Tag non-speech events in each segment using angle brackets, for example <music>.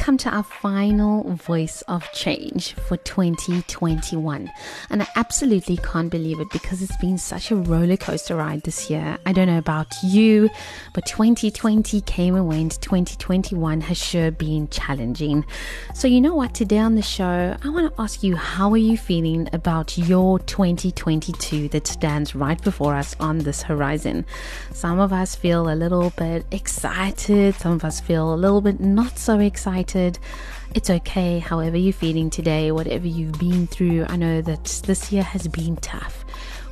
come to our final voice of change for 2021. And I absolutely can't believe it because it's been such a roller coaster ride this year. I don't know about you, but 2020 came and went. 2021 has sure been challenging. So, you know what? Today on the show, I want to ask you how are you feeling about your 2022 that stands right before us on this horizon? Some of us feel a little bit excited, some of us feel a little bit not so excited It's okay, however you're feeling today, whatever you've been through. I know that this year has been tough.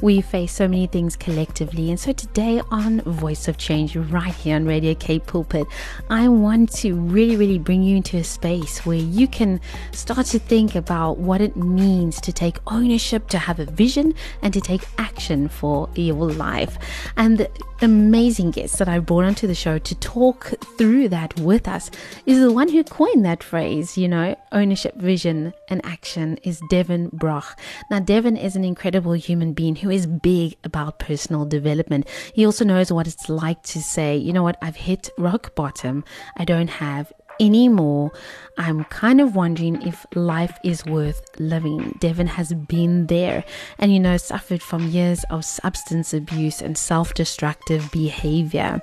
We face so many things collectively. And so today on Voice of Change, right here on Radio K Pulpit, I want to really, really bring you into a space where you can start to think about what it means to take ownership, to have a vision, and to take action for your life. And the amazing guest that I brought onto the show to talk through that with us is the one who coined that phrase, you know, ownership, vision, and action is Devon Brough. Now, Devon is an incredible human being who who is big about personal development. He also knows what it's like to say, you know what, I've hit rock bottom. I don't have anymore. I'm kind of wondering if life is worth living. Devon has been there and, you know, suffered from years of substance abuse and self destructive behavior.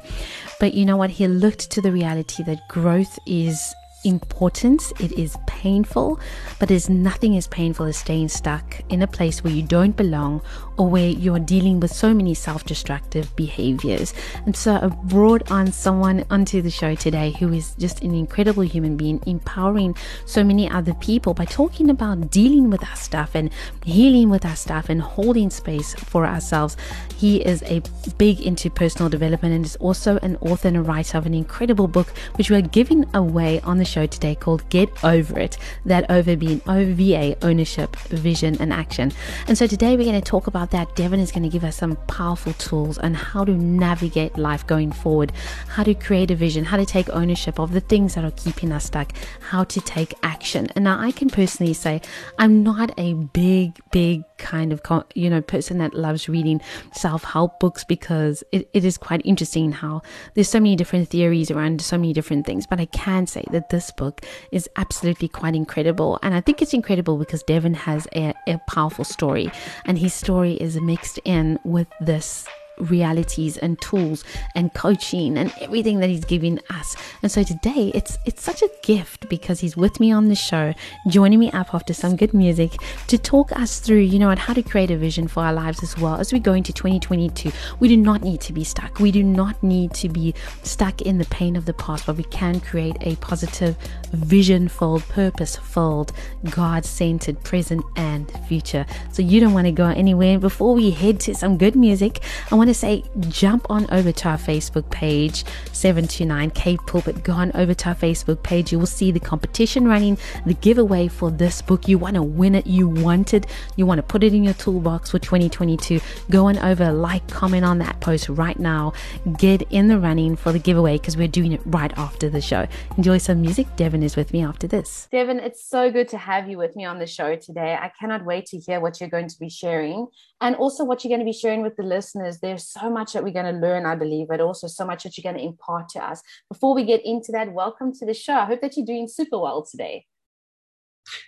But you know what? He looked to the reality that growth is important, it is painful, but there's nothing as painful as staying stuck in a place where you don't belong or where you're dealing with so many self destructive behaviors. And so I brought on someone onto the show today who is just an incredible human being, empowering so many other people by talking about dealing with our stuff and healing with our stuff and holding space for ourselves. He is a big into personal development and is also an author and a writer of an incredible book, which we're giving away on the show today called Get Over It. That over being OVA, ownership, vision, and action. And so today we're going to talk about that. Devon is going to give us some powerful tools on how to navigate life going forward, how to create a vision, how to take ownership of the things that are keeping us stuck, how to take action. And now I can personally say I'm not a big, big kind of you know person that loves reading self-help books because it, it is quite interesting how there's so many different theories around so many different things but i can say that this book is absolutely quite incredible. And i think it's incredible because devon has a, a powerful story. And his story is mixed in with this realities and tools and coaching and everything that he's giving us. And so today it's it's such a gift because he's with me on the show, joining me up after some good music to talk us through, you know, on how to create a vision for our lives as well as we go into 2022. We do not need to be stuck. We do not need to be stuck in the pain of the past, but we can create a positive, vision-filled, purpose-filled, God-centered present and future. So you don't want to go anywhere. Before we head to some good music, I want want to say jump on over to our Facebook page, 729K Pulpit. Go on over to our Facebook page. You will see the competition running, the giveaway for this book. You want to win it. You want it. You want to put it in your toolbox for 2022. Go on over, like, comment on that post right now. Get in the running for the giveaway because we're doing it right after the show. Enjoy some music. Devon is with me after this. Devon, it's so good to have you with me on the show today. I cannot wait to hear what you're going to be sharing and also what you're going to be sharing with the listeners. There's so much that we're going to learn, I believe, but also so much that you're going to impart to us. Before we get into that, welcome to the show. I hope that you're doing super well today.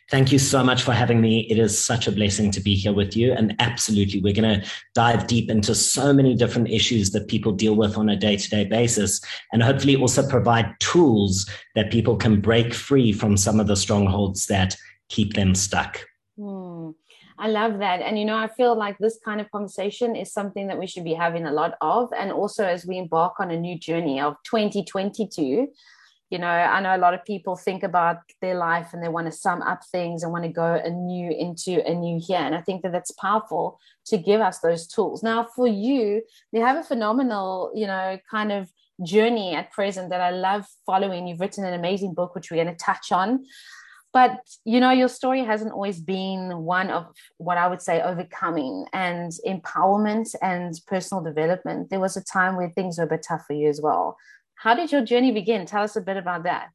Thank you so much for having me. It is such a blessing to be here with you. And absolutely, we're going to dive deep into so many different issues that people deal with on a day to day basis, and hopefully also provide tools that people can break free from some of the strongholds that keep them stuck. Hmm. I love that. And, you know, I feel like this kind of conversation is something that we should be having a lot of. And also, as we embark on a new journey of 2022, you know, I know a lot of people think about their life and they want to sum up things and want to go anew into a new year. And I think that that's powerful to give us those tools. Now, for you, you have a phenomenal, you know, kind of journey at present that I love following. You've written an amazing book, which we're going to touch on. but you know your story hasn't always been one of what i would say overcoming and empowerment and personal development there was a time where things were a bit tough for you as well how did your journey begin tell us a bit about that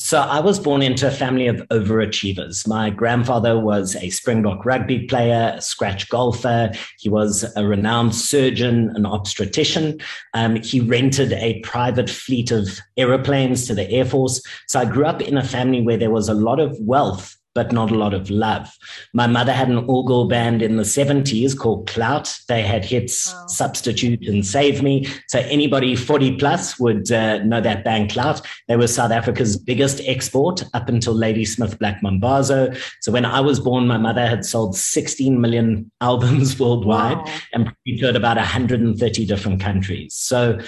so I was born into a family of overachievers. My grandfather was a Springbok rugby player, a scratch golfer. He was a renowned surgeon, an obstetrician. Um, he rented a private fleet of aeroplanes to the Air Force. So I grew up in a family where there was a lot of wealth but not a lot of love. My mother had an all-girl band in the 70s called Clout. They had hits wow. Substitute and Save Me. So anybody 40 plus would uh, know that band Clout. They were South Africa's biggest export up until Ladysmith Black Mambazo. So when I was born, my mother had sold 16 million <laughs> albums worldwide wow. and toured about 130 different countries. So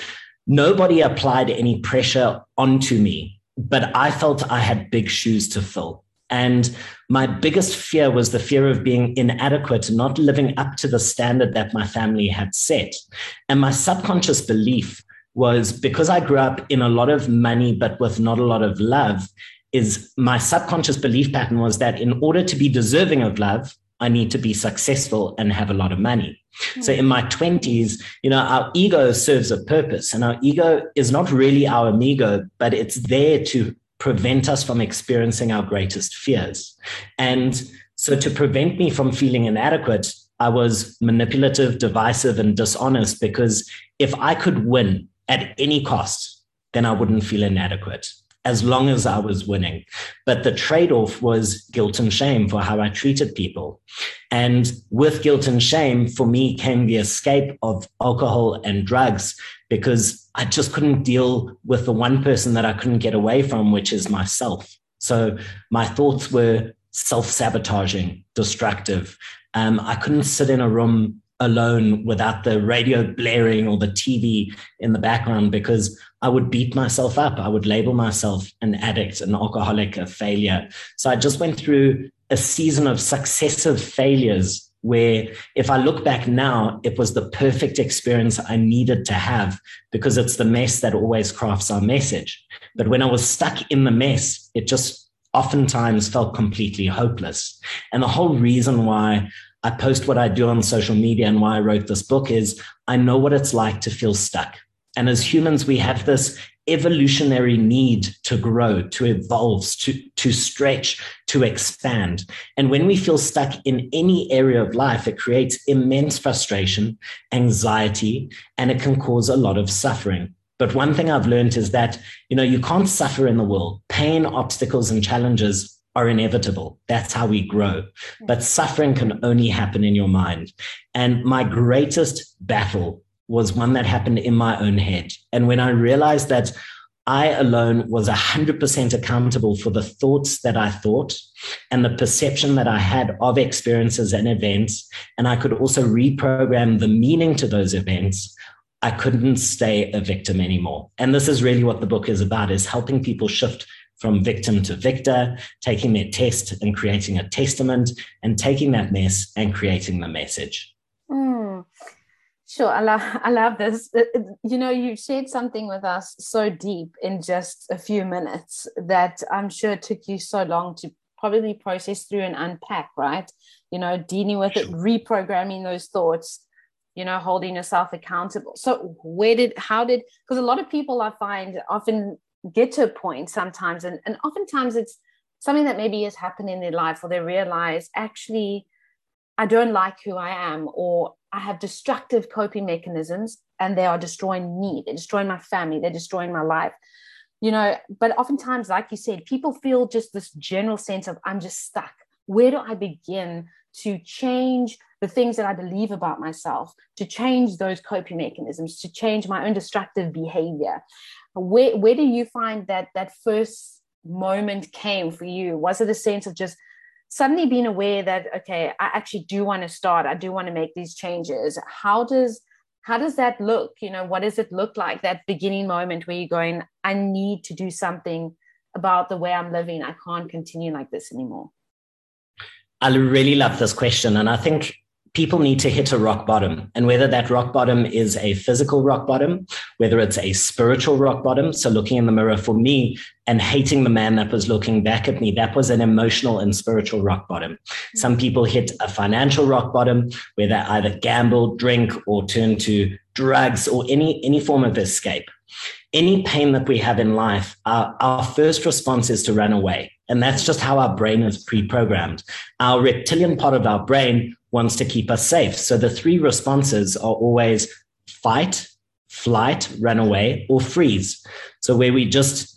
nobody applied any pressure onto me, but I felt I had big shoes to fill. And my biggest fear was the fear of being inadequate, not living up to the standard that my family had set. And my subconscious belief was because I grew up in a lot of money, but with not a lot of love, is my subconscious belief pattern was that in order to be deserving of love, I need to be successful and have a lot of money. Mm-hmm. So in my 20s, you know, our ego serves a purpose and our ego is not really our amigo, but it's there to prevent us from experiencing our greatest fears. And so, to prevent me from feeling inadequate, I was manipulative, divisive, and dishonest because if I could win at any cost, then I wouldn't feel inadequate as long as I was winning. But the trade off was guilt and shame for how I treated people. And with guilt and shame, for me came the escape of alcohol and drugs because I just couldn't deal with the one person that I couldn't get away from, which is myself. So my thoughts were self sabotaging, destructive. Um, I couldn't sit in a room alone without the radio blaring or the TV in the background because I would beat myself up. I would label myself an addict, an alcoholic, a failure. So I just went through a season of successive failures where if I look back now, it was the perfect experience I needed to have because it's the mess that always crafts our message. But when I was stuck in the mess, it just oftentimes felt completely hopeless. And the whole reason why I post what I do on social media and why I wrote this book is I know what it's like to feel stuck. And as humans, we have this evolutionary need to grow, to evolve, to, to stretch, to expand. And when we feel stuck in any area of life, it creates immense frustration, anxiety, and it can cause a lot of suffering. But one thing I've learned is that, you know, you can't suffer in the world. Pain, obstacles, and challenges are inevitable. That's how we grow. But suffering can only happen in your mind. And my greatest battle was one that happened in my own head. And when I realized that I alone was 100% accountable for the thoughts that I thought and the perception that I had of experiences and events, and I could also reprogram the meaning to those events, I couldn't stay a victim anymore. And this is really what the book is about is helping people shift from victim to victor, taking their test and creating a testament, and taking that mess and creating the message. Mm. Sure, I love, I love this. Uh, uh, you know, you shared something with us so deep in just a few minutes that I'm sure it took you so long to probably process through and unpack, right? You know, dealing with it, reprogramming those thoughts, you know, holding yourself accountable. So, where did, how did, because a lot of people I find often get to a point sometimes, and, and oftentimes it's something that maybe has happened in their life, or they realize actually, I don't like who I am, or I have destructive coping mechanisms and they are destroying me. They're destroying my family. They're destroying my life. You know, but oftentimes, like you said, people feel just this general sense of I'm just stuck. Where do I begin to change the things that I believe about myself, to change those coping mechanisms, to change my own destructive behavior? Where, where do you find that that first moment came for you? Was it a sense of just suddenly being aware that okay i actually do want to start i do want to make these changes how does how does that look you know what does it look like that beginning moment where you're going i need to do something about the way i'm living i can't continue like this anymore i really love this question and i think people need to hit a rock bottom. And whether that rock bottom is a physical rock bottom, whether it's a spiritual rock bottom, so looking in the mirror for me and hating the man that was looking back at me, that was an emotional and spiritual rock bottom. Some people hit a financial rock bottom where they either gamble, drink, or turn to drugs or any, any form of escape. Any pain that we have in life, our, our first response is to run away. And that's just how our brain is pre programmed. Our reptilian part of our brain wants to keep us safe. So the three responses are always fight, flight, run away, or freeze. So where we just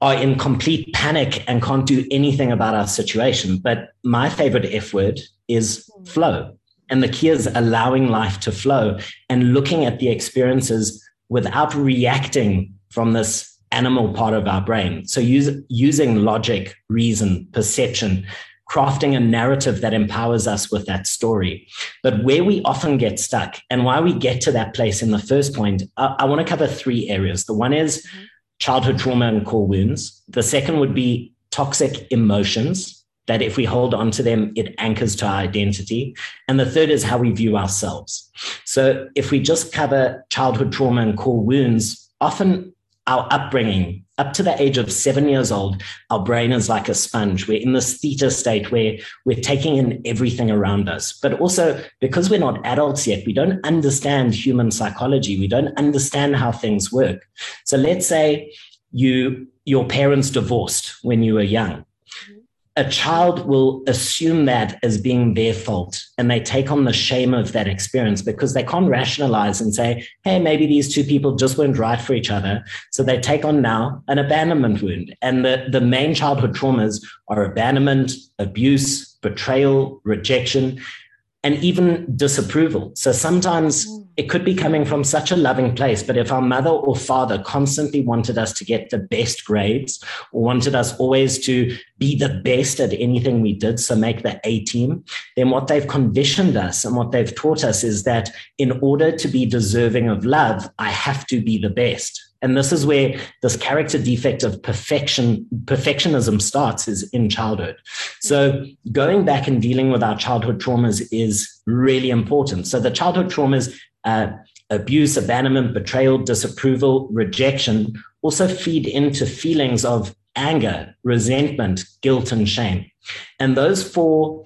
are in complete panic and can't do anything about our situation. But my favorite F word is flow. And the key is allowing life to flow and looking at the experiences without reacting from this animal part of our brain. So use, using logic, reason, perception crafting a narrative that empowers us with that story. But where we often get stuck and why we get to that place in the first point, I, I want to cover three areas. The one is mm-hmm. childhood trauma and core wounds. The second would be toxic emotions. That if we hold on to them, it anchors to our identity. And the third is how we view ourselves. So if we just cover childhood trauma and core wounds, often our upbringing, up to the age of seven years old, our brain is like a sponge. We're in this theta state where we're taking in everything around us. But also, because we're not adults yet, we don't understand human psychology. We don't understand how things work. So let's say you your parents divorced when you were young a child will assume that as being their fault and they take on the shame of that experience because they can't rationalize and say, hey, maybe these two people just weren't right for each other. So they take on now an abandonment wound. And the, the main childhood traumas are abandonment, abuse, betrayal, rejection and even disapproval. So sometimes mm. it could be coming from such a loving place, but if our mother or father constantly wanted us to get the best grades or wanted us always to be the best at anything we did, so make the A team, then what they've conditioned us and what they've taught us is that in order to be deserving of love, I have to be the best. And this is where this character defect of perfection, perfectionism starts is in childhood. So going back and dealing with our childhood traumas is really important. So the childhood traumas, uh, abuse, abandonment, betrayal, disapproval, rejection also feed into feelings of anger, resentment, guilt, and shame. And those four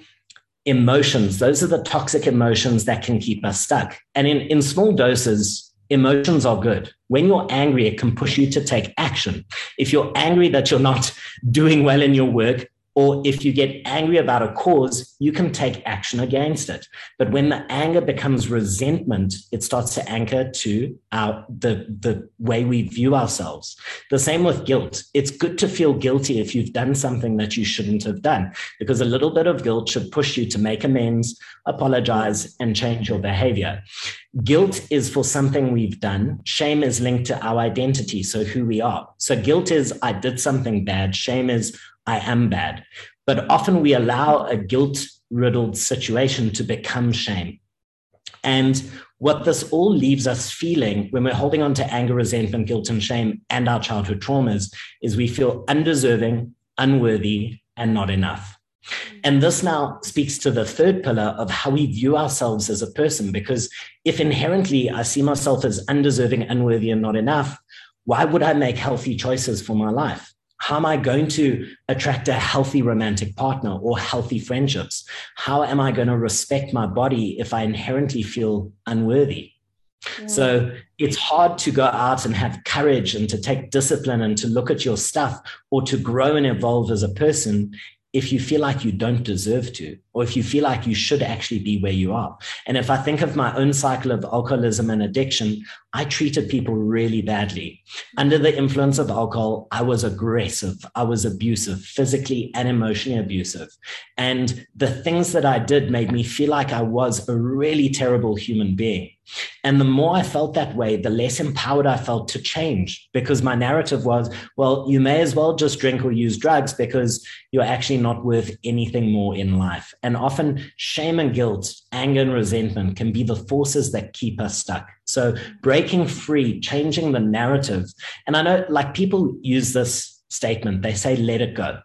emotions, those are the toxic emotions that can keep us stuck. And in, in small doses, emotions are good. When you're angry, it can push you to take action. If you're angry that you're not <laughs> doing well in your work, or if you get angry about a cause, you can take action against it. But when the anger becomes resentment, it starts to anchor to our the, the way we view ourselves. The same with guilt. It's good to feel guilty if you've done something that you shouldn't have done, because a little bit of guilt should push you to make amends, apologize, and change your behavior. Guilt is for something we've done. Shame is linked to our identity, so who we are. So guilt is I did something bad. Shame is I am bad. But often we allow a guilt riddled situation to become shame. And what this all leaves us feeling when we're holding on to anger, resentment, guilt, and shame and our childhood traumas is we feel undeserving, unworthy, and not enough. And this now speaks to the third pillar of how we view ourselves as a person. Because if inherently I see myself as undeserving, unworthy, and not enough, why would I make healthy choices for my life? How am I going to attract a healthy romantic partner or healthy friendships? How am I going to respect my body if I inherently feel unworthy? Yeah. So it's hard to go out and have courage and to take discipline and to look at your stuff or to grow and evolve as a person if you feel like you don't deserve to, or if you feel like you should actually be where you are. And if I think of my own cycle of alcoholism and addiction, I treated people really badly. Under the influence of alcohol, I was aggressive, I was abusive, physically and emotionally abusive. And the things that I did made me feel like I was a really terrible human being. And the more I felt that way, the less empowered I felt to change because my narrative was, well, you may as well just drink or use drugs because you're actually not worth anything more in life. And often shame and guilt, anger and resentment can be the forces that keep us stuck. So breaking free, changing the narrative. And I know like people use this statement, they say, let it go.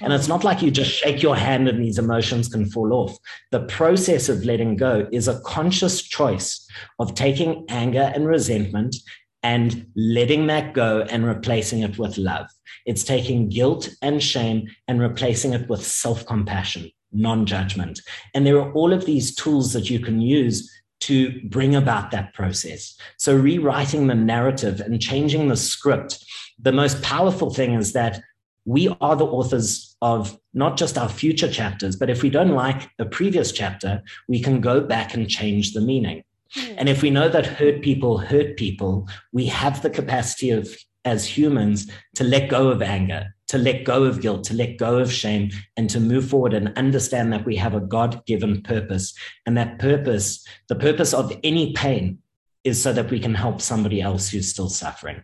And it's not like you just shake your hand and these emotions can fall off. The process of letting go is a conscious choice of taking anger and resentment and letting that go and replacing it with love. It's taking guilt and shame and replacing it with self compassion, non judgment. And there are all of these tools that you can use to bring about that process. So, rewriting the narrative and changing the script, the most powerful thing is that we are the authors of not just our future chapters, but if we don't like the previous chapter, we can go back and change the meaning. Hmm. And if we know that hurt people hurt people, we have the capacity of, as humans, to let go of anger, to let go of guilt, to let go of shame, and to move forward and understand that we have a God given purpose. And that purpose, the purpose of any pain, is so that we can help somebody else who's still suffering.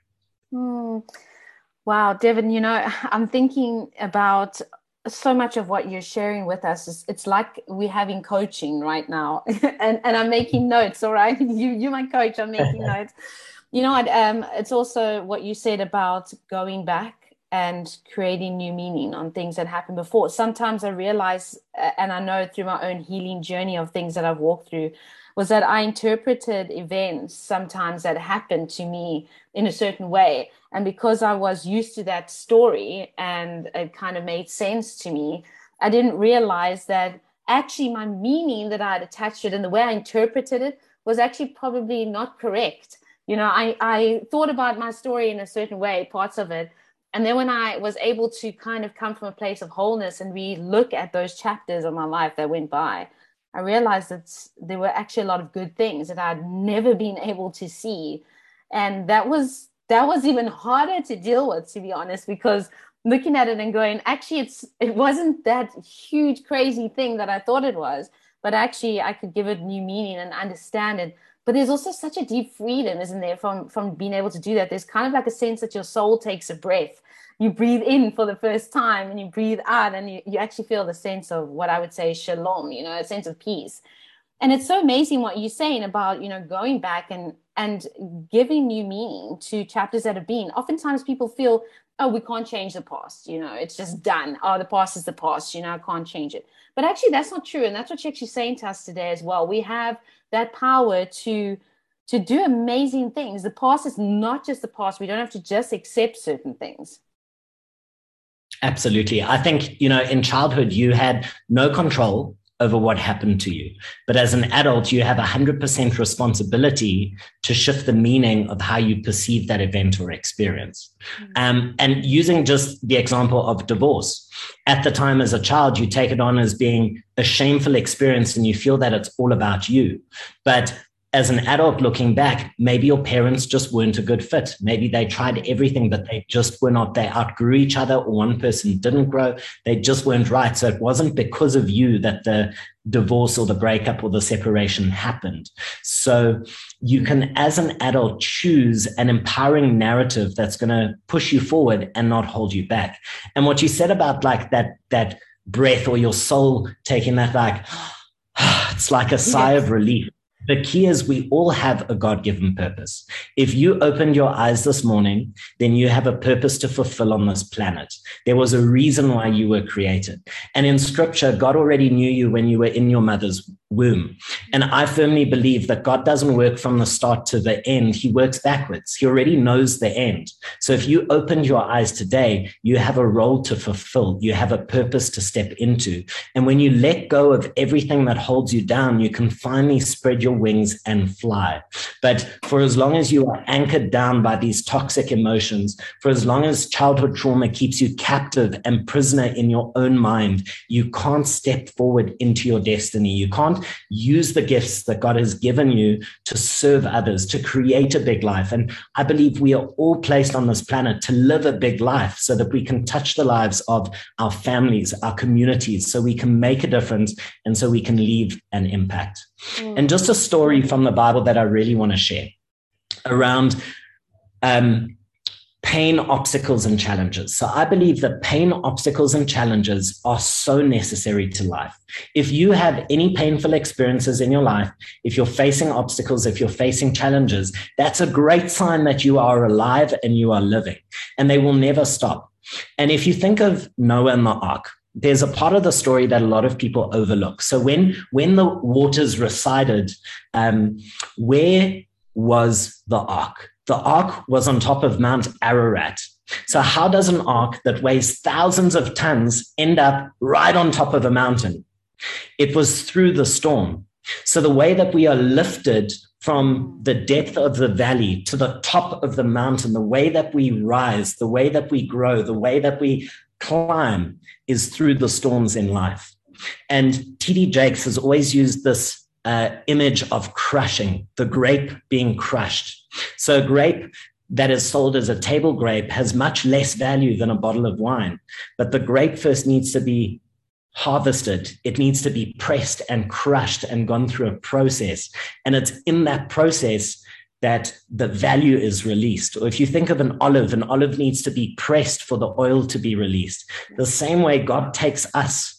Mm. Wow, Devon, you know, I'm thinking about so much of what you're sharing with us it's like we're having coaching right now <laughs> and, and i'm making notes all right <laughs> you you my coach i'm making <laughs> notes you know um, it's also what you said about going back and creating new meaning on things that happened before sometimes i realize uh, and i know through my own healing journey of things that i've walked through was that i interpreted events sometimes that happened to me in a certain way and because I was used to that story and it kind of made sense to me, I didn't realize that actually my meaning that I had attached it and the way I interpreted it was actually probably not correct. You know, I, I thought about my story in a certain way, parts of it. And then when I was able to kind of come from a place of wholeness and we look at those chapters of my life that went by, I realized that there were actually a lot of good things that I'd never been able to see. And that was that was even harder to deal with to be honest because looking at it and going actually it's it wasn't that huge crazy thing that i thought it was but actually i could give it new meaning and understand it but there's also such a deep freedom isn't there from from being able to do that? There's kind of like a sense that your soul takes a breath. You breathe in for the first time and you breathe out and you, you actually feel the sense of what i would say shalom you know a sense of peace. And it's so amazing what you're saying about you know going back and and giving new meaning to chapters that have been. Oftentimes people feel oh we can't change the past you know it's just done. Oh the past is the past you know i can't change it. But actually that's not true and that's what you're actually saying to us today as well. We have that power to to do amazing things. The past is not just the past. We don't have to just accept certain things. Absolutely. I think, you know, in childhood, you had no control over what happened to you. But as an adult, you have 100% responsibility to shift the meaning of how you perceive that event or experience. Mm-hmm. Um, and using just the example of divorce, at the time as a child, you take it on as being a shameful experience and you feel that it's all about you. But as an adult looking back, maybe your parents just weren't a good fit. Maybe they tried everything, but they just were not. They outgrew each other, or one person didn't grow. They just weren't right. So it wasn't because of you that the divorce or the breakup or the separation happened. So you can, as an adult, choose an empowering narrative that's going to push you forward and not hold you back. And what you said about like that, that breath or your soul taking that, like, <sighs> it's like a sigh yes. of relief the key is we all have a God given purpose. If you opened your eyes this morning, then you have a purpose to fulfill on this planet. There was a reason why you were created. And in scripture, God already knew you when you were in your mother's womb. And I firmly believe that God doesn't work from the start to the end, He works backwards. He already knows the end. So if you opened your eyes today, you have a role to fulfill, you have a purpose to step into. And when you let go of everything that holds you down, you can finally spread your wings and fly. But for as long as you are anchored down by these toxic emotions, for as long as childhood trauma keeps you captive and prisoner in your own mind, you can't step forward into your destiny. You can't use the gifts that God has given you to serve others, to create a big life. And I believe we are all placed on this planet to live a big life so that we can touch the lives of our families, our communities, so we can make a difference and so we can leave an impact. Mm. And just a story from the Bible that I really want to share around um, pain, obstacles, and challenges. So I believe that pain, obstacles, and challenges are so necessary to life. If you have any painful experiences in your life, if you're facing obstacles, if you're facing challenges, that's a great sign that you are alive and you are living, and they will never stop. And if you think of Noah and the ark, there's a part of the story that a lot of people overlook. So when when the waters receded, um, where was the ark? The ark was on top of Mount Ararat. So how does an ark that weighs thousands of tons end up right on top of a mountain? It was through the storm. So the way that we are lifted from the depth of the valley to the top of the mountain, the way that we rise, the way that we grow, the way that we climb is through the storms in life. And T.D. Jakes has always used this uh, image of crushing, the grape being crushed. So, a grape that is sold as a table grape has much less value than a bottle of wine. But the grape first needs to be harvested, it needs to be pressed and crushed and gone through a process. And it's in that process that the value is released. Or if you think of an olive, an olive needs to be pressed for the oil to be released. The same way God takes us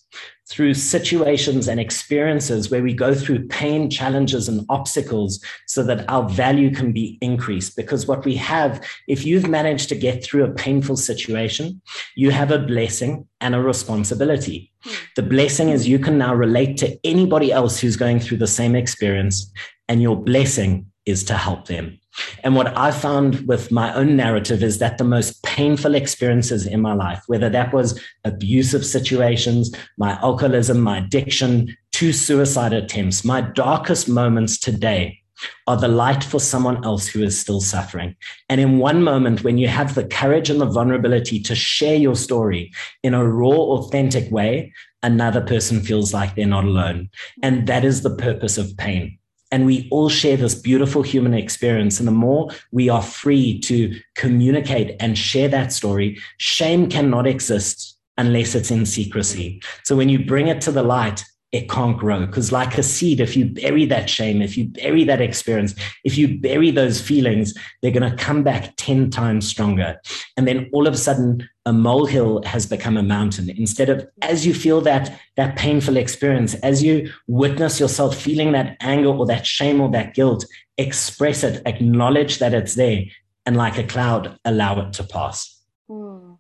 through situations and experiences where we go through pain, challenges, and obstacles so that our value can be increased. Because what we have, if you've managed to get through a painful situation, you have a blessing and a responsibility. Hmm. The blessing is you can now relate to anybody else who's going through the same experience, and your blessing is to help them. And what I found with my own narrative is that the most painful experiences in my life, whether that was abusive situations, my alcoholism, my addiction, two suicide attempts, my darkest moments today are the light for someone else who is still suffering. And in one moment, when you have the courage and the vulnerability to share your story in a raw, authentic way, another person feels like they're not alone. And that is the purpose of pain and we all share this beautiful human experience. And the more we are free to communicate and share that story, shame cannot exist unless it's in secrecy. So when you bring it to the light, it can't grow. Because, like a seed, if you bury that shame, if you bury that experience, if you bury those feelings, they're going to come back 10 times stronger. And then all of a sudden, a molehill has become a mountain. Instead of, as you feel that, that painful experience, as you witness yourself feeling that anger or that shame or that guilt, express it, acknowledge that it's there, and like a cloud, allow it to pass. Mm.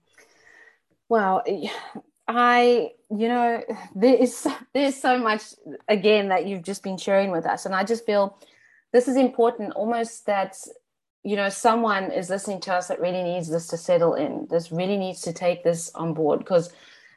Wow. I, you know, there is there's so much again that you've just been sharing with us, and I just feel this is important. Almost that you know someone is listening to us that really needs this to settle in. This really needs to take this on board because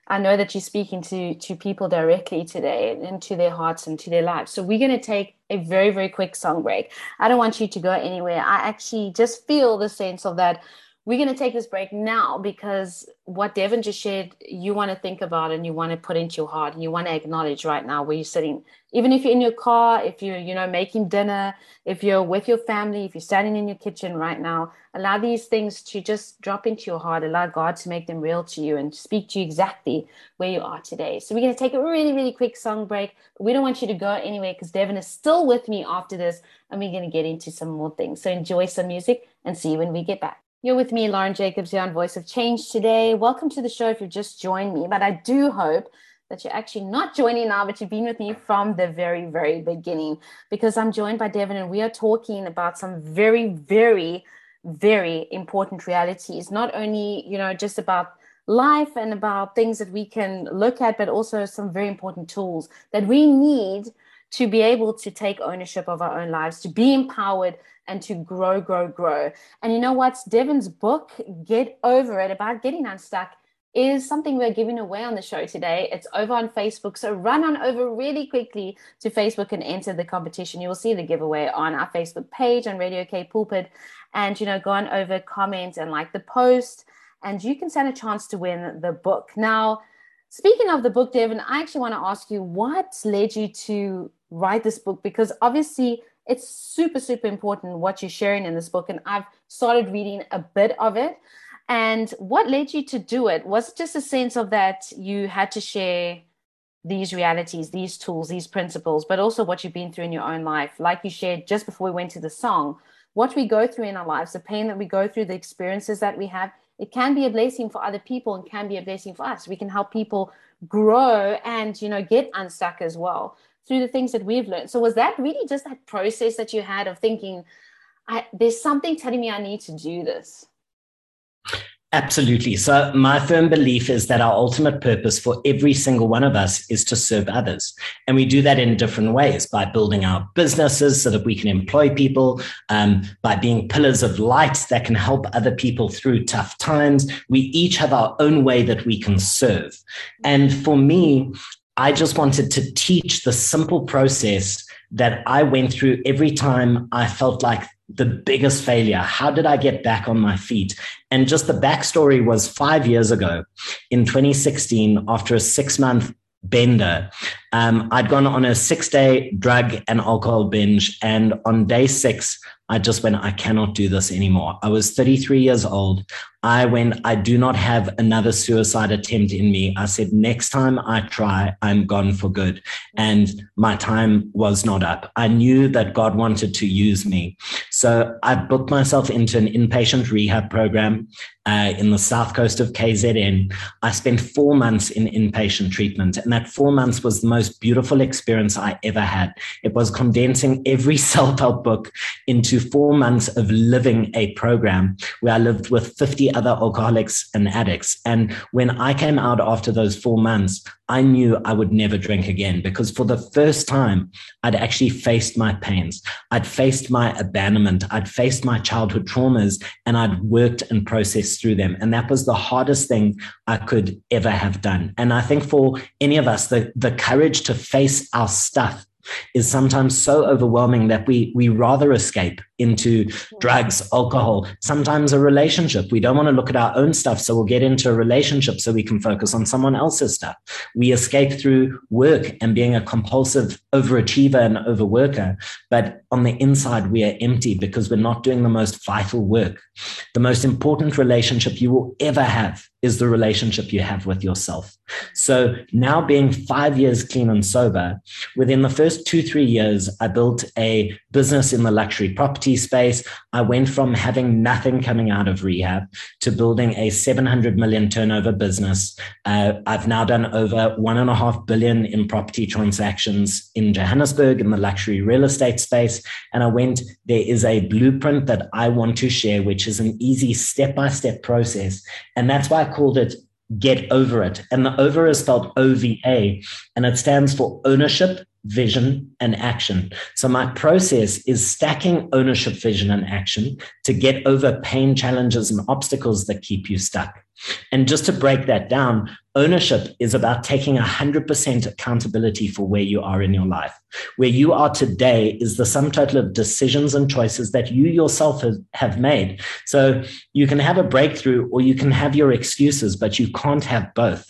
I know that you're speaking to to people directly today and into their hearts and to their lives. So we're going to take a very very quick song break. I don't want you to go anywhere. I actually just feel the sense of that we're going to take this break now because what Devon just shared, you want to think about and you want to put into your heart and you want to acknowledge right now where you're sitting. Even if you're in your car, if you're, you know, making dinner, if you're with your family, if you're standing in your kitchen right now, allow these things to just drop into your heart. Allow God to make them real to you and speak to you exactly where you are today. So we're going to take a really, really quick song break. We don't want you to go anywhere because Devon is still with me after this and we're going to get into some more things. So enjoy some music and see you when we get back. You're with me, Lauren Jacobs, here on Voice of Change today. Welcome to the show if you've just joined me, but I do hope that you're actually not joining now, but you've been with me from the very, very beginning because I'm joined by Devon and we are talking about some very, very, very important realities, not only, you know, just about life and about things that we can look at, but also some very important tools that we need to be able to take ownership of our own lives, to be empowered and to grow, grow, grow. And you know what? Devon's book, Get Over It, about getting unstuck, is something we're giving away on the show today. It's over on Facebook. So run on over really quickly to Facebook and enter the competition. You will see the giveaway on our Facebook page on Radio K Pulpit. And, you know, go on over, comment, and like the post. And you can stand a chance to win the book. Now, speaking of the book, Devon, I actually want to ask you what led you to write this book? Because obviously, it's super, super important what you're sharing in this book. And I've started reading a bit of it. And what led you to do it? Was just a sense of that you had to share these realities, these tools, these principles, but also what you've been through in your own life? Like you shared just before we went to the song, what we go through in our lives, the pain that we go through, the experiences that we have, it can be a blessing for other people and can be a blessing for us. We can help people grow and, you know, get unstuck as well through the things that we've learned. So was that really just that process that you had of thinking, I, there's something telling me I need to do this? Absolutely. So, my firm belief is that our ultimate purpose for every single one of us is to serve others. And we do that in different ways by building our businesses so that we can employ people, um, by being pillars of light that can help other people through tough times. We each have our own way that we can serve. And for me, I just wanted to teach the simple process that I went through every time I felt like the biggest failure? How did I get back on my feet? And just the backstory was five years ago in 2016, after a six month bender, um, I'd gone on a six day drug and alcohol binge. And on day six, I just went, I cannot do this anymore. I was 33 years old. I went, I do not have another suicide attempt in me. I said, next time I try, I'm gone for good. And my time was not up. I knew that God wanted to use me. So I booked myself into an inpatient rehab program uh, in the south coast of KZN. I spent four months in inpatient treatment. And that four months was the most beautiful experience I ever had. It was condensing every <laughs> self help book into four months of living a program where I lived with 50 other alcoholics and addicts. And when I came out after those four months, I knew I would never drink again because for the first time, I'd actually faced my pains. I'd faced my abandonment. I'd faced my childhood traumas and I'd worked and processed through them. And that was the hardest thing I could ever have done. And I think for any of us, the, the courage to face our stuff is sometimes so overwhelming that we we rather escape into drugs, alcohol, sometimes a relationship. We don't want to look at our own stuff, so we'll get into a relationship so we can focus on someone else's stuff. We escape through work and being a compulsive overachiever and overworker, but on the inside we are empty because we're not doing the most vital work. The most important relationship you will ever have is the relationship you have with yourself. So now being five years clean and sober, within the first two, three years, I built a business in the luxury property space. I went from having nothing coming out of rehab to building a 700 million turnover business. Uh, I've now done over one and a half billion in property transactions in Johannesburg in the luxury real estate space. And I went, there is a blueprint that I want to share, which is an easy step by step process. And that's why I called it Get Over It. And the over is spelled OVA, and it stands for ownership, vision, and action. So my process is stacking ownership, vision, and action to get over pain, challenges, and obstacles that keep you stuck. And just to break that down, ownership is about taking 100% accountability for where you are in your life. Where you are today is the sum total of decisions and choices that you yourself have made. So you can have a breakthrough or you can have your excuses, but you can't have both.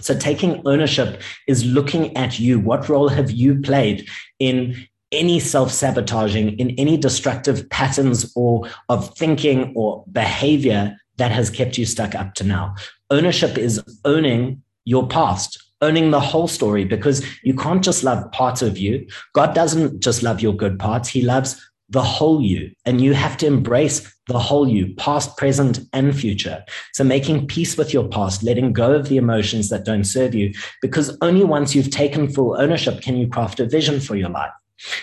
So taking ownership is looking at you. What role have you played in any self-sabotaging, in any destructive patterns or of thinking or behavior that has kept you stuck up to now? Ownership is owning your past, owning the whole story because you can't just love parts of you. God doesn't just love your good parts. He loves the whole you and you have to embrace the whole you past present and future so making peace with your past letting go of the emotions that don't serve you because only once you've taken full ownership can you craft a vision for your life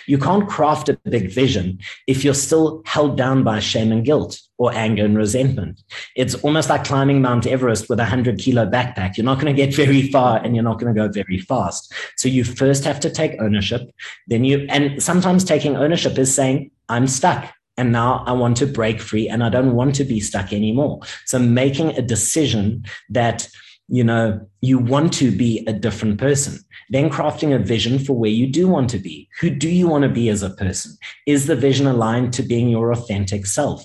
you can't craft a big vision if you're still held down by shame and guilt or anger and resentment. It's almost like climbing Mount Everest with a 100 kilo backpack. You're not going to get <laughs> very far and you're not going to go very fast. So you first have to take ownership. Then you, and sometimes taking ownership is saying, I'm stuck. And now I want to break free and I don't want to be stuck anymore. So making a decision that, you know, you want to be a different person. Then crafting a vision for where you do want to be. Who do you want to be as a person? Is the vision aligned to being your authentic self?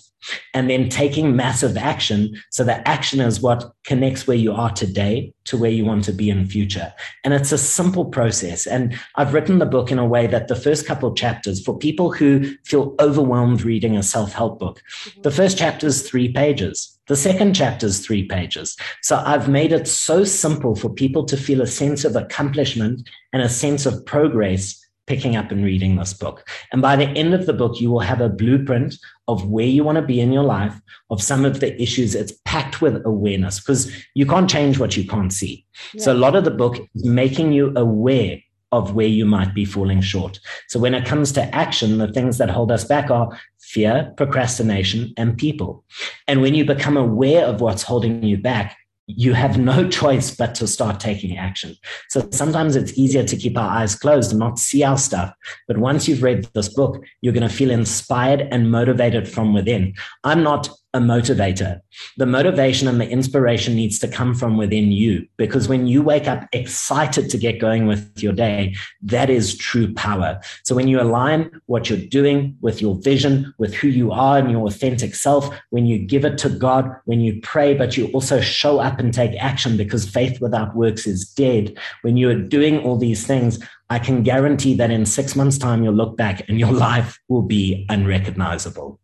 and then taking massive action. So the action is what connects where you are today to where you want to be in future. And it's a simple process. And I've written the book in a way that the first couple of chapters for people who feel overwhelmed reading a self-help book, mm-hmm. the first chapter is three pages. The second chapter is three pages. So I've made it so simple for people to feel a sense of accomplishment and a sense of progress picking up and reading this book. And by the end of the book, you will have a blueprint of where you want to be in your life, of some of the issues. It's packed with awareness because you can't change what you can't see. Yeah. So a lot of the book is making you aware of where you might be falling short. So when it comes to action, the things that hold us back are fear, procrastination, and people. And when you become aware of what's holding you back, you have no <laughs> choice but to start taking action. So sometimes it's easier to keep our eyes closed and not see our stuff. But once you've read this book, you're going to feel inspired and motivated from within. I'm not a motivator. The motivation and the inspiration needs to come from within you because when you wake up excited to get going with your day, that is true power. So when you align what you're doing with your vision, with who you are and your authentic self, when you give it to God, when you pray, but you also show up and take action because faith without works is dead. When you are doing all these things, I can guarantee that in six months' time, you'll look back and your <laughs> life will be unrecognizable.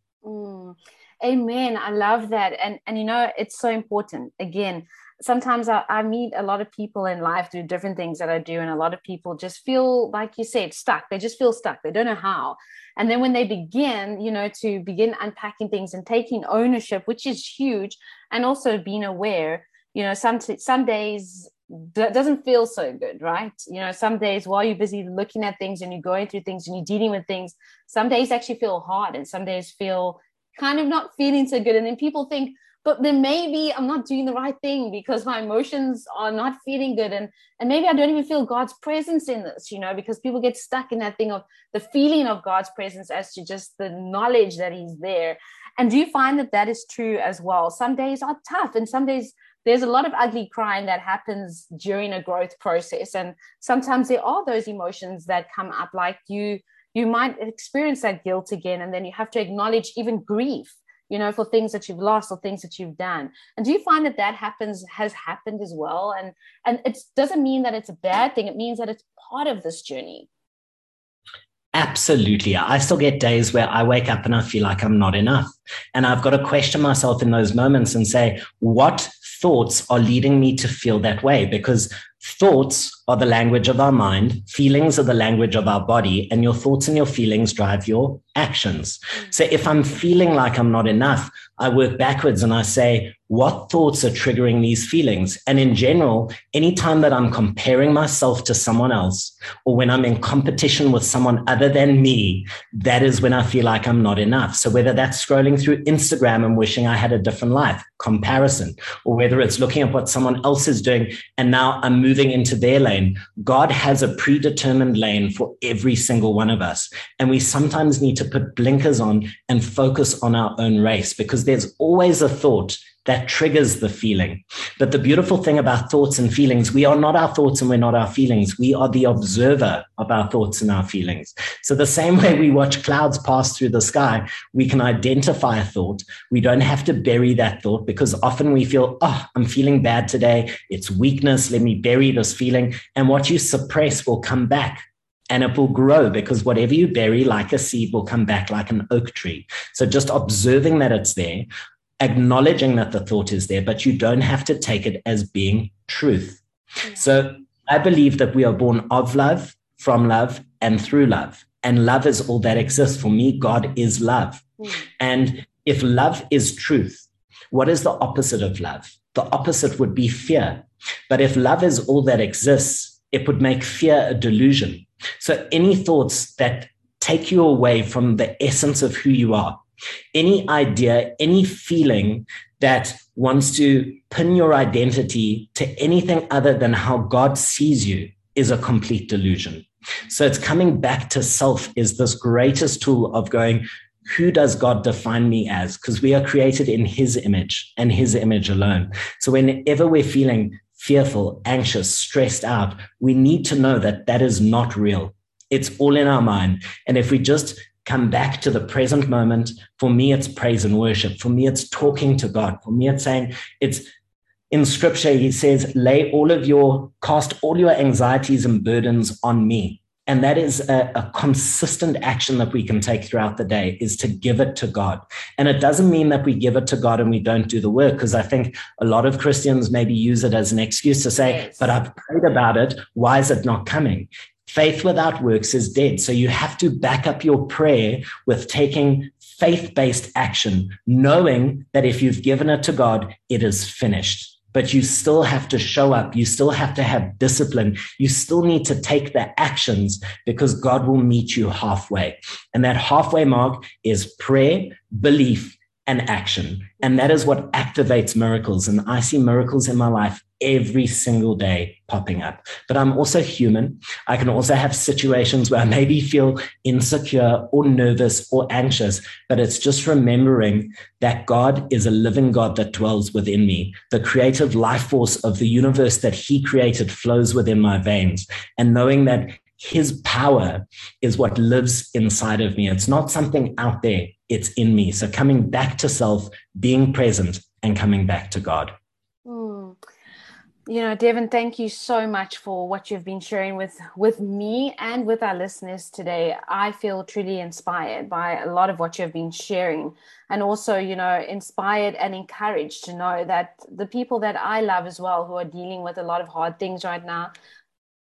Amen. I love that. And and you know, it's so important. Again, sometimes I, I, meet a lot of people in life do different things that I do, and a lot of people just feel, like you said, stuck. They just feel stuck. They don't know how. And then when they begin, you know, to begin unpacking things and taking ownership, which is huge, and also being aware, you know, some some days that doesn't feel so good, right? You know, some days while you're busy looking at things and you're going through things and you're dealing with things, some days actually feel hard and some days feel kind of not feeling so good. And then people think, but then maybe I'm not doing the right thing because my emotions are not feeling good. And, and maybe I don't even feel God's presence in this, you know, because people get stuck in that thing of the feeling of God's presence as to just the knowledge that He's there. And do you find that that is true as well? Some days are tough, and some days there's a lot of ugly crying that happens during a growth process. And sometimes there are those emotions that come up, like you you might experience that guilt again and then you have to acknowledge even grief you know for things that you've lost or things that you've done and do you find that that happens has happened as well and and it doesn't mean that it's a bad thing it means that it's part of this journey Absolutely. I still get days where I wake up and I feel like I'm not enough. And I've got to question myself in those moments and say, what thoughts are leading me to feel that way? Because thoughts are the language of our mind, feelings are the language of our body, and your thoughts and your feelings drive your actions. So if I'm feeling like I'm not enough, I work backwards and I say, what thoughts are triggering these feelings? And in general, anytime that I'm comparing myself to someone else or when I'm in competition with someone other than me, that is when I feel like I'm not enough. So whether that's scrolling through Instagram and wishing I had a different life, comparison, or whether it's looking at what someone else is doing and now I'm moving into their lane, God has a predetermined lane for every single one of us. And we sometimes need to put blinkers on and focus on our own race because there's always a thought that triggers the feeling. But the beautiful thing about thoughts and feelings, we are not our thoughts and we're not our feelings. We are the observer of our thoughts and our feelings. So the same way we watch clouds pass through the sky, we can identify a thought. We don't have to bury that thought because often we feel, oh, I'm feeling bad today. It's weakness. Let me bury this feeling. And what you suppress will come back and it will grow because whatever you bury like a seed will come back like an oak tree. So just observing that it's there, acknowledging that the thought is there, but you don't have to take it as being truth. Mm-hmm. So I believe that we are born of love, from love, and through love. And love is all that exists. For me, God is love. Mm-hmm. And if love is truth, what is the opposite of love? The opposite would be fear. But if love is all that exists, it would make fear a delusion. So any thoughts that take you away from the essence of who you are, any idea, any feeling that wants to pin your identity to anything other than how God sees you is a complete delusion. So it's coming back to self is this greatest tool of going, who does God define me as? Because we are created in his image and his image alone. So whenever we're feeling fearful, anxious, stressed out, we need to know that that is not real. It's all in our mind. And if we just come back to the present moment. For me, it's praise and worship. For me, it's talking to God. For me, it's saying, it's in scripture, he says, lay all of your, cast all your anxieties and burdens on me. And that is a, a, consistent action that we can take throughout the day is to give it to God. And it doesn't mean that we give it to God and we don't do the work, because I think a lot of Christians maybe use it as an excuse to say, yes. but I've prayed about it. Why is it not coming? Faith without works is dead. So you have to back up your prayer with taking faith based action, knowing that if you've given it to God, it is finished. but you still have to show up. You still have to have discipline. You still need to take the actions because God will meet you halfway. And that halfway mark is prayer, belief, and action. And that is what activates miracles. And I see miracles in my life every single day popping up. But I'm also human. I can also have situations where I maybe feel insecure or nervous or anxious, but it's just remembering that God is a living God that dwells within me. The creative life force of the universe that He created flows within my veins. And knowing that his power is what lives inside of me. It's not something out there, it's in me. So coming back to self, being present, and coming back to God. You know, Devon, thank you so much for what you've been sharing with with me and with our listeners today. I feel truly inspired by a lot of what you've been sharing and also, you know, inspired and encouraged to know that the people that I love as well who are dealing with a lot of hard things right now,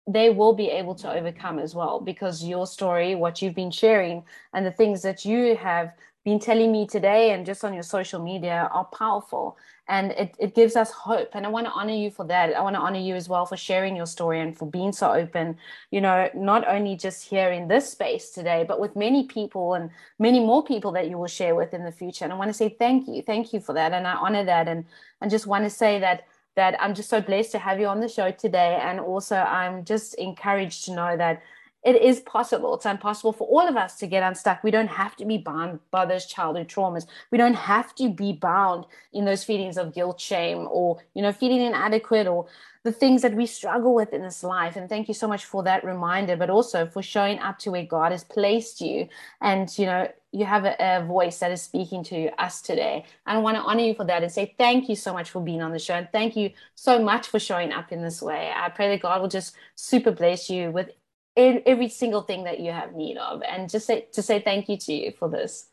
they will be able to overcome as well because your story, what you've been sharing, and the things that you have been telling me today and just on your social media are powerful and it, it gives us hope. And i want to honor you for that. I want to honor you as well for sharing your story and for being so open you know not only just here in this space today but with many people and many more people that you will share with in the future. And i want to say thank you thank you for that. And i honor that. And and just want to say that that I'm just so blessed to have you on the show today. And also, I'm just encouraged to know that it is possible. It's impossible for all of us to get unstuck. We don't have to be bound by those childhood traumas. We don't have to be bound in those feelings of guilt, shame, or, you know, feeling inadequate or the things that we struggle with in this life. And thank you so much for that reminder, but also for showing up to where God has placed you. And, you know, you have a, a, voice that is speaking to us today. And I want to honor you for that and say thank you so much for being on the show. And thank you so much for showing up in this way. I pray that God will just super bless you with every single thing that you have need of. And just say, to say thank you to you for this.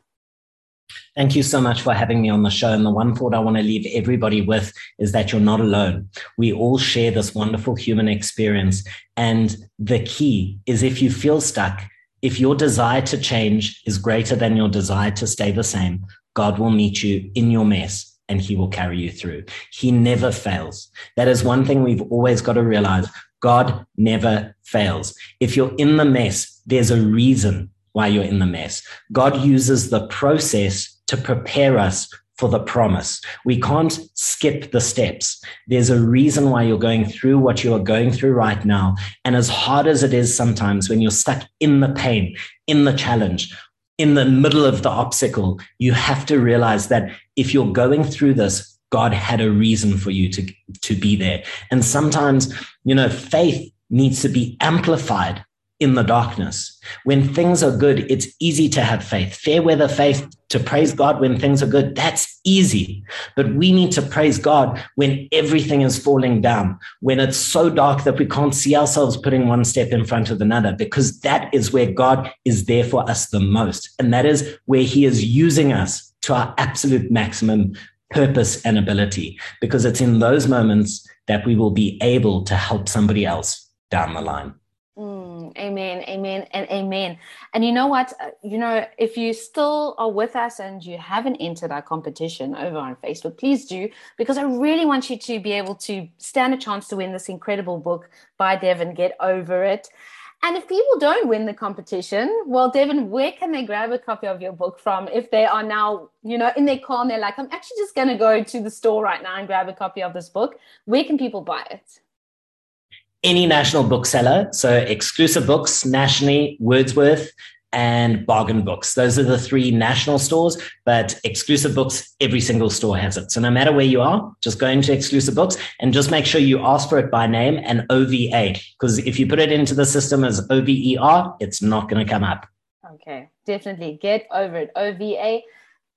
Thank you so much for having me on the show. And the one thought I want to leave everybody with is that you're not alone. We all share this wonderful human experience. And the key is if you feel stuck, if your desire to change is greater than your desire to stay the same, God will meet you in your mess and he will carry you through. He never fails. That is one thing we've always got to realize. God never fails. If you're in the mess, there's a reason why you're in the mess. God uses the process to prepare us for the promise. We can't skip the steps. There's a reason why you're going through what you are going through right now. And as hard as it is sometimes when you're stuck in the pain, in the challenge, in the middle of the obstacle, you have to realize that if you're going through this, God had a reason for you to, to be there. And sometimes, you know, faith needs to be amplified in the darkness. When things are good, it's easy to have faith. Fair weather faith to praise God when things are good, that's easy. But we need to praise God when everything is falling down, when it's so dark that we can't see ourselves putting one step in front of another, because that is where God is there for us the most. And that is where He is using us to our absolute maximum purpose and ability, because it's in those moments that we will be able to help somebody else down the line. Mm, amen, amen, and amen. And you know what? Uh, you know, if you still are with us and you haven't entered our competition over on Facebook, please do, because I really want you to be able to stand a chance to win this incredible book by Devon, Get Ova It. And if people don't win the competition, well, Devon, where can they grab a copy of your book from if they are now, you know, in their car and they're like, I'm actually just going to go to the store right now and grab a copy of this book? Where can people buy it? any national bookseller. So exclusive books nationally, Wordsworth and bargain books. Those are the three national stores, but exclusive books, every single store has it. So no matter where you are, just go into exclusive books and just make sure you ask for it by name and OVA. Because if you put it into the system as OVER, it's not going to come up. Okay, definitely get over it. OVA.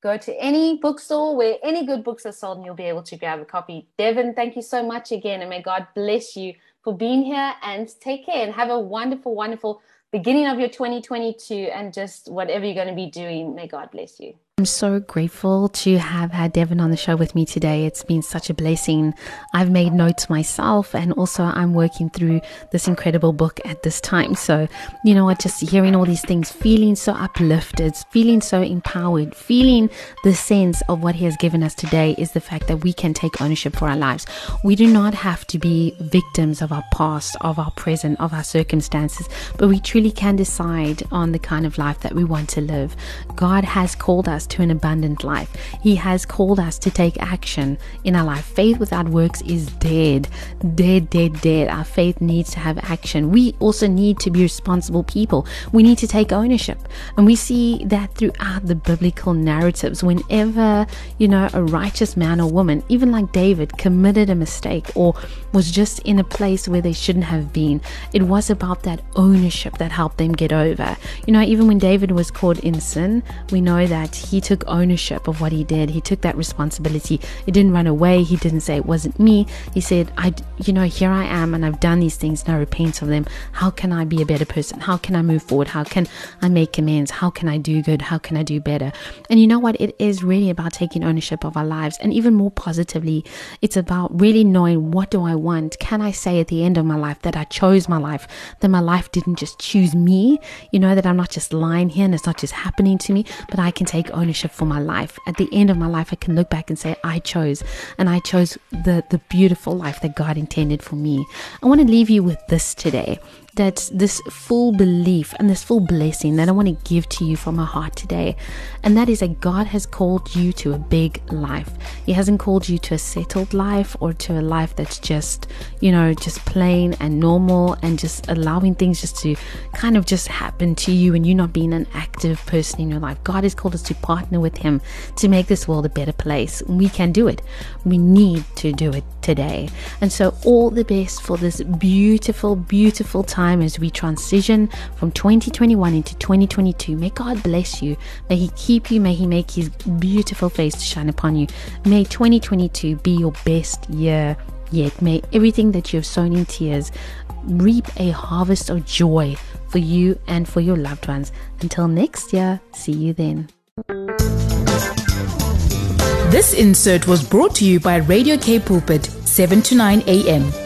Go to any bookstore where any good books are sold and you'll be able to grab a copy. Devon, thank you so much again. And may God bless you for being here and take care and have a wonderful, wonderful beginning of your 2022 and just whatever you're going to be doing. May God bless you. I'm so grateful to have had Devon on the show with me today. It's been such a blessing. I've made notes myself, and also I'm working through this incredible book at this time. So, you know what, just hearing all these things, feeling so uplifted, feeling so empowered, feeling the sense of what He has given us today is the fact that we can take ownership for our lives. We do not have to be victims of our past, of our present, of our circumstances, but we truly can decide on the kind of life that we want to live. God has called to an abundant life. He has called us to take action in our life. Faith without works is dead, dead, dead, dead. Our faith needs to have action. We also need to be responsible people. We need to take ownership. And we see that throughout the biblical narratives. Whenever, you know, a righteous man or woman, even like David, committed a mistake or was just in a place where they shouldn't have been, it was about that ownership that helped them get over. You know, even when David was caught in sin, we know that he he took ownership of what he did. He took that responsibility. He didn't run away. He didn't say it wasn't me. He said, I, you know, here I am and I've done these things and I repent of them. How can I be a better person? How can I move forward? How can I make amends? How can I do good? How can I do better? And you know what? It is really about taking ownership of our lives. And even more positively, it's about really knowing what do I want? Can I say at the end of my life that I chose my life, that my life didn't just choose me? You know, that I'm not just lying here and it's not just happening to me, but I can take ownership ownership for my life. At the end of my life, I can look back and say, I chose, and I chose the, the beautiful life that God intended for me. I want to leave you with this today that this full belief and this full blessing that I want to give to you from my heart today. And that is that God has called you to a big life. He hasn't called you to a settled life or to a life that's just, you know, just plain and normal and just allowing things just to kind of just happen to you and you not being an active person in your life. God has called us to partner with Him to make this world a better place. We can do it. We need to do it today. And so, all the best for this beautiful, beautiful time time as we transition from 2021 into 2022. May God bless you. May He keep you. May He make His beautiful face to shine upon you. May 2022 be your best year yet. May everything that you have sown in tears reap a harvest of joy for you and for your loved ones. Until next year, see you then. This insert was brought to you by Radio K Pulpit, 7 to 9 a.m.